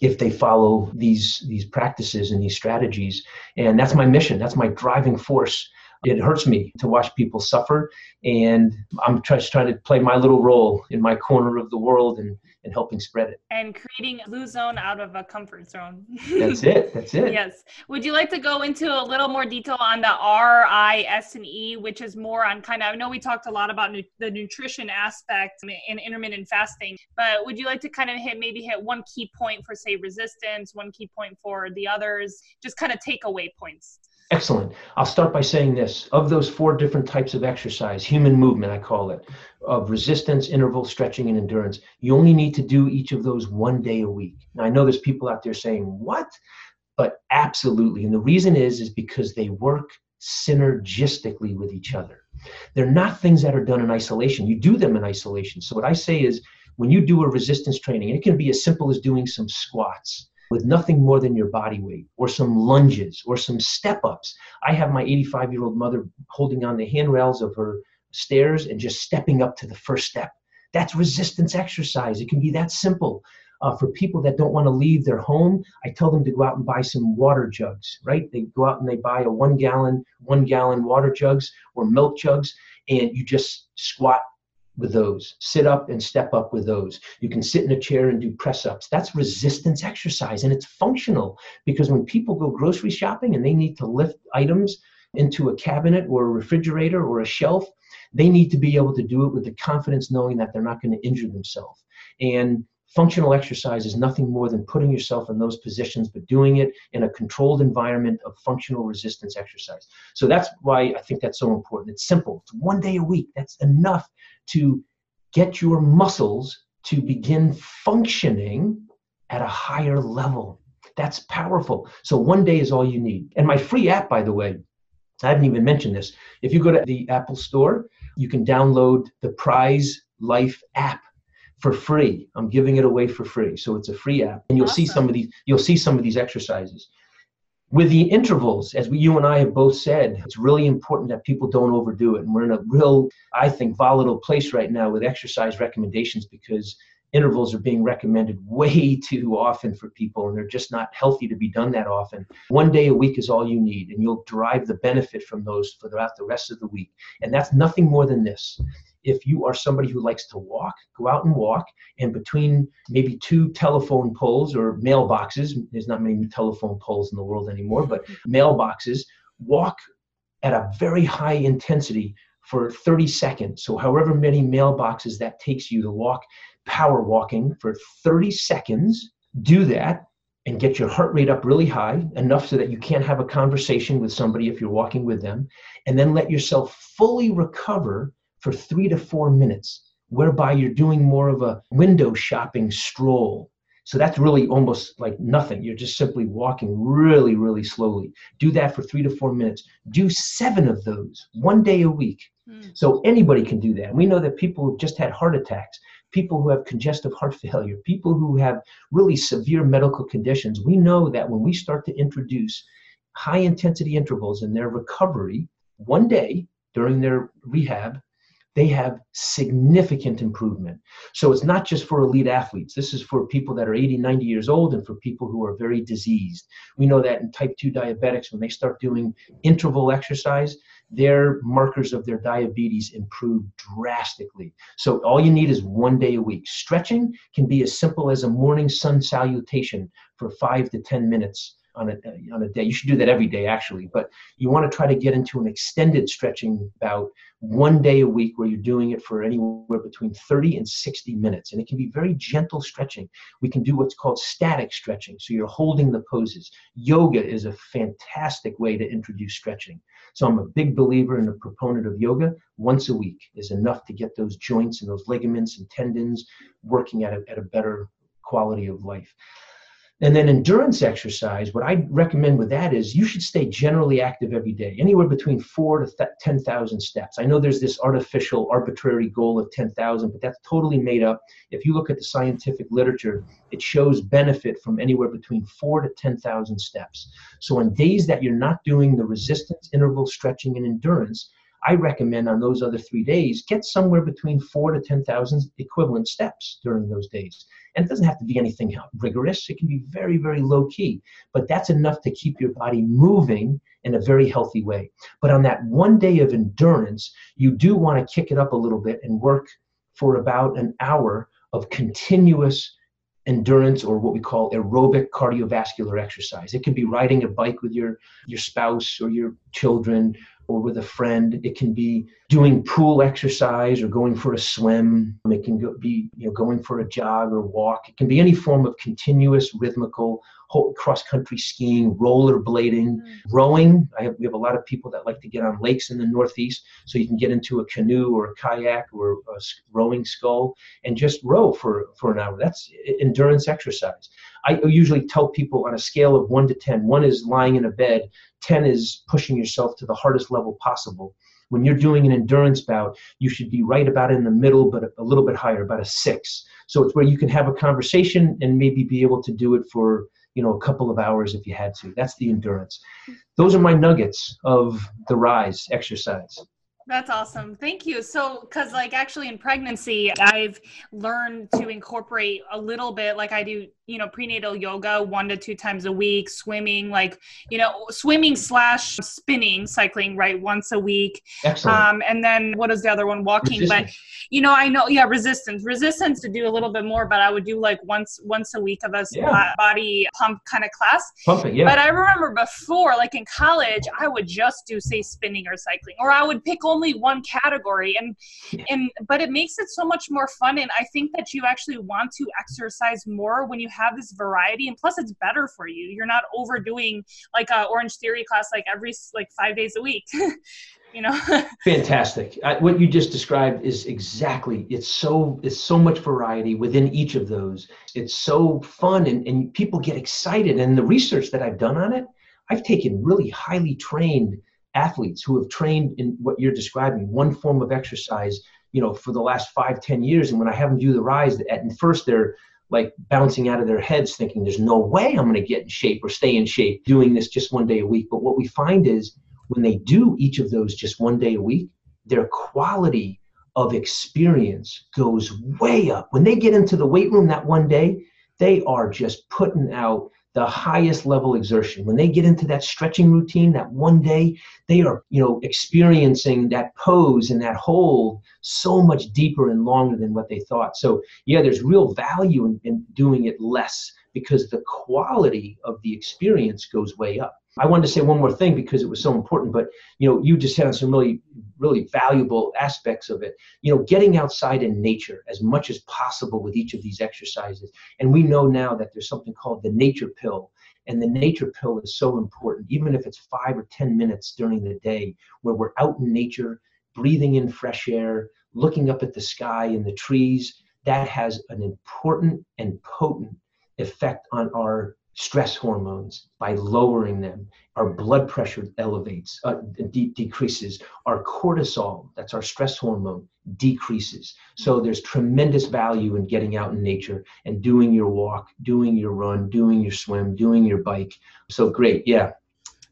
if they follow these these practices and these strategies and that's my mission that's my driving force it hurts me to watch people suffer. And i'm just trying to play my little role in my corner of the world and, and helping spread it. And creating a blue zone out of a comfort zone. That's it. That's it. Yes. Would you like to go into a little more detail on the r i s and e which is more on kind of i know we talked a lot about nu- the nutrition aspect and intermittent fasting but would you like to kind of hit maybe hit one key point for say resistance one key point for the others? Just kind of takeaway points Excellent. I'll start by saying this. Of those four different types of exercise, human movement, I call it, of resistance, interval, stretching, and endurance, you only need to do each of those one day a week. Now, I know there's people out there saying, what? But absolutely. And the reason is, is because they work synergistically with each other. They're not things that are done in isolation. You do them in isolation. So, what I say is, when you do a resistance training, and it can be as simple as doing some squats with nothing more than your body weight, or some lunges, or some step ups. I have my 85 year old mother holding on the handrails of her stairs and just stepping up to the first step. That's resistance exercise. It can be that simple. Uh, for people that don't want to leave their home, I tell them to go out and buy some water jugs, right? They go out and they buy a one gallon, one gallon water jugs or milk jugs, and you just squat with those. Sit up and step up with those. You can sit in a chair and do press ups. That's resistance exercise and it's functional because when people go grocery shopping and they need to lift items into a cabinet or a refrigerator or a shelf, they need to be able to do it with the confidence knowing that they're not going to injure themselves. And Functional exercise is nothing more than putting yourself in those positions, but doing it in a controlled environment of functional resistance exercise. So that's why I think that's so important. It's simple. It's one day a week. That's enough to get your muscles to begin functioning at a higher level. That's powerful. So one day is all you need. And my free app, by the way, I haven't even mentioned this. If you go to the Apple Store, you can download the PRISE Life app for free. I'm giving it away for free. So it's a free app. And you'll awesome. see some of these you'll see some of these exercises. With the intervals, as we, you and I have both said, it's really important that people don't overdo it. And we're in a real, I think, volatile place right now with exercise recommendations because intervals are being recommended way too often for people and they're just not healthy to be done that often. One day a week is all you need and you'll derive the benefit from those for throughout the rest of the week. And that's nothing more than this. If you are somebody who likes to walk, go out and walk, and between maybe two telephone poles or mailboxes, there's not many telephone poles in the world anymore, but mailboxes, walk at a very high intensity for 30 seconds. So, however many mailboxes that takes you to walk power walking for 30 seconds. Do that and get your heart rate up really high, enough so that you can't have a conversation with somebody if you're walking with them. And then let yourself fully recover for three to four minutes, whereby you're doing more of a window shopping stroll. So that's really almost like nothing. You're just simply walking really, really slowly. Do that for three to four minutes. Do seven of those one day a week. Mm. So anybody can do that. We know that people who've just had heart attacks people who have congestive heart failure, people who have really severe medical conditions, we know that when we start to introduce high intensity intervals in their recovery, one day during their rehab, they have significant improvement. So it's not just for elite athletes. This is for people that are 80, 90 years old and for people who are very diseased. We know that in type 2 diabetics, when they start doing interval exercise, their markers of their diabetes improve drastically. So all you need is one day a week. Stretching can be as simple as a morning sun salutation for five to 10 minutes on a, on a day. You should do that every day, actually, but you want to try to get into an extended stretching bout one day a week where you're doing it for anywhere between 30 and 60 minutes. And it can be very gentle stretching. We can do what's called static stretching. So you're holding the poses. Yoga is a fantastic way to introduce stretching. So I'm a big believer and a proponent of yoga. Once a week is enough to get those joints and those ligaments and tendons working at a, at a better quality of life. And then endurance exercise, what I recommend with that is you should stay generally active every day, anywhere between four to th- 10,000 steps. I know there's this artificial, arbitrary goal of 10,000, but that's totally made up. If you look at the scientific literature, it shows benefit from anywhere between four to 10,000 steps. So on days that you're not doing the resistance, interval, stretching, and endurance, I recommend on those other three days, get somewhere between four to 10,000 equivalent steps during those days. And it doesn't have to be anything rigorous. It can be very, very low key, but that's enough to keep your body moving in a very healthy way. But on that one day of endurance, you do want to kick it up a little bit and work for about an hour of continuous endurance or what we call aerobic cardiovascular exercise. It could be riding a bike with your, your spouse or your children or with a friend. It can be doing pool exercise or going for a swim. It can be you know, going for a jog or walk. It can be any form of continuous rhythmical cross country skiing, rollerblading, mm. rowing. I have, we have a lot of people that like to get on lakes in the Northeast, so you can get into a canoe or a kayak or a rowing scull and just row for, for an hour. That's endurance exercise. I usually tell people on a scale of one to 10, one is lying in a bed, 10 is pushing yourself to the hardest level possible. When you're doing an endurance bout, you should be right about in the middle, but a little bit higher, about a six. So it's where you can have a conversation and maybe be able to do it for you know a couple of hours if you had to. That's the endurance. Those are my nuggets of the rise exercise. That's awesome. Thank you. So, because like actually in pregnancy, I've learned to incorporate a little bit, like I do you know prenatal yoga one to two times a week swimming like you know swimming slash spinning cycling right once a week Excellent. Um, and then what is the other one walking resistance. but you know i know yeah resistance resistance to do a little bit more but i would do like once once a week of a yeah. body pump kind of class Pumping, yeah. but i remember before like in college i would just do say spinning or cycling or i would pick only one category and yeah. and but it makes it so much more fun and i think that you actually want to exercise more when you have this variety and plus it's better for you. You're not overdoing like a Orangetheory class like every like five days a week you know? Fantastic. I, what you just described is exactly it's so it's so much variety within each of those. It's so fun and, and people get excited and the research that i've done on it i've taken really highly trained athletes who have trained in what you're describing one form of exercise you know for the last five ten years and when i have them do the rise at first they're like bouncing out of their heads thinking there's no way i'm going to get in shape or stay in shape doing this just one day a week but what we find is when they do each of those just one day a week, their quality of experience goes way up. When they get into the weight room that one day, they are just putting out the highest level exertion. When they get into that stretching routine that one day, they are, you know, experiencing that pose and that hold so much deeper and longer than what they thought. So yeah, there's real value in, in doing it less because the quality of the experience goes way up. I wanted to say one more thing because it was so important, but you know, you just hit on some really, really valuable aspects of it. You know, getting outside in nature as much as possible with each of these exercises. And we know now that there's something called the nature pill. And the nature pill is so important, even if it's five or 10 minutes during the day where we're out in nature, breathing in fresh air, looking up at the sky and the trees. That has an important and potent effect on our stress hormones by lowering them. Our blood pressure elevates, uh, de- decreases. Our cortisol, that's our stress hormone, decreases. So there's tremendous value in getting out in nature and doing your walk, doing your run, doing your swim, doing your bike. So great. Yeah.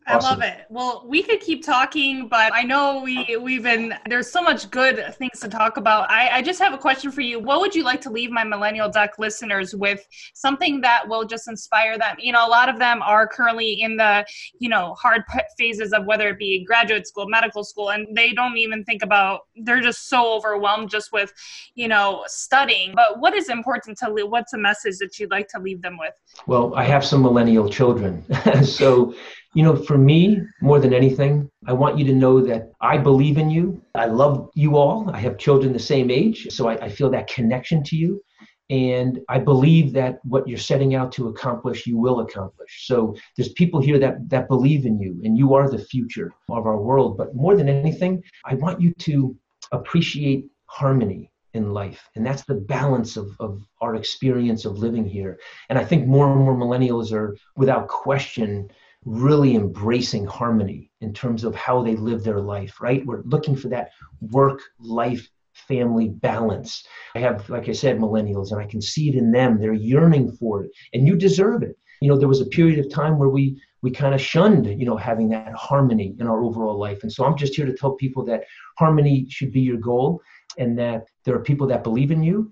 I awesome. love it. Well, we could keep talking, but I know we we've been there's so much good things to talk about. I, I just have a question for you. What would you like to leave my millennial Doc listeners with? Something that will just inspire them. You know, a lot of them are currently in the you know hard phases of whether it be graduate school, medical school, and they don't even think about. They're just so overwhelmed just with you know studying. But what is important to what's a message that you'd like to leave them with? Well, I have some millennial children, so you know, for me, more than anything, I want you to know that I believe in you. I love you all. I have children the same age, so I, I feel that connection to you. And I believe that what you're setting out to accomplish, you will accomplish. So there's people here that, that believe in you, and you are the future of our world. But more than anything, I want you to appreciate harmony in life. And that's the balance of, of our experience of living here. And I think more and more millennials are, without question, really embracing harmony in terms of how they live their life, right? We're looking for that work life family balance. I have, like I said, millennials, and I can see it in them. They're yearning for it, and you deserve it. You know, there was a period of time where we we kind of shunned, you know, having that harmony in our overall life. And so I'm just here to tell people that harmony should be your goal, and that there are people that believe in you,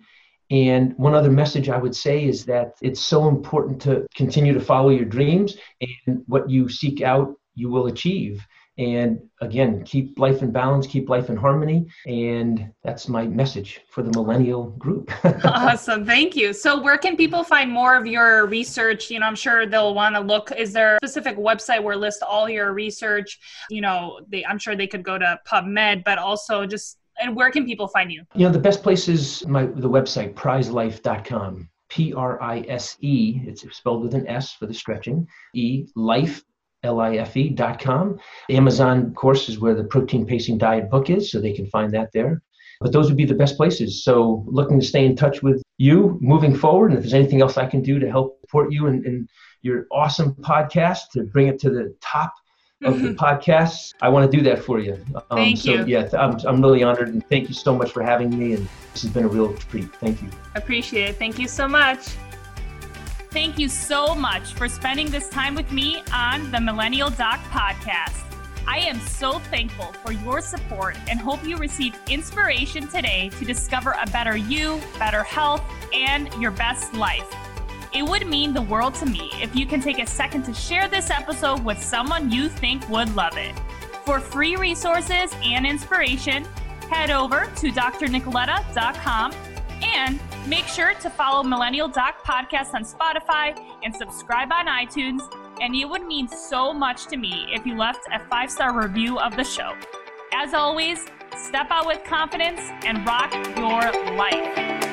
and one other message I would say is that it's so important to continue to follow your dreams and what you seek out, you will achieve. And again, keep life in balance, keep life in harmony. And that's my message for the millennial group. awesome. Thank you. So, where can people find more of your research? You know, I'm sure they'll want to look. Is there a specific website where list all your research? You know, they, I'm sure they could go to PubMed, but also just and where can people find you? You know, the best place is my the website priselife.com. P R I S E. It's spelled with an S for the stretching. E life L-I-F-E dot com. Amazon, of course, is where the protein pacing diet book is, so they can find that there. But those would be the best places. So looking to stay in touch with you moving forward. And if there's anything else I can do to help support you in, in your awesome podcast to bring it to the top of the podcasts, I want to do that for you. Um, thank so, you. Yeah, I'm, I'm really honored and thank you so much for having me. And this has been a real treat. Thank you. Appreciate it. Thank you so much. Thank you so much for spending this time with me on the Millennial Doc podcast. I am so thankful for your support and hope you received inspiration today to discover a better you, better health, and your best life. It would mean the world to me if you can take a second to share this episode with someone you think would love it. For free resources and inspiration, head over to drnicoletta.com and make sure to follow Millennial Doc Podcast on Spotify and subscribe on iTunes. And it would mean so much to me if you left a five star review of the show. As always, step out with confidence and rock your life.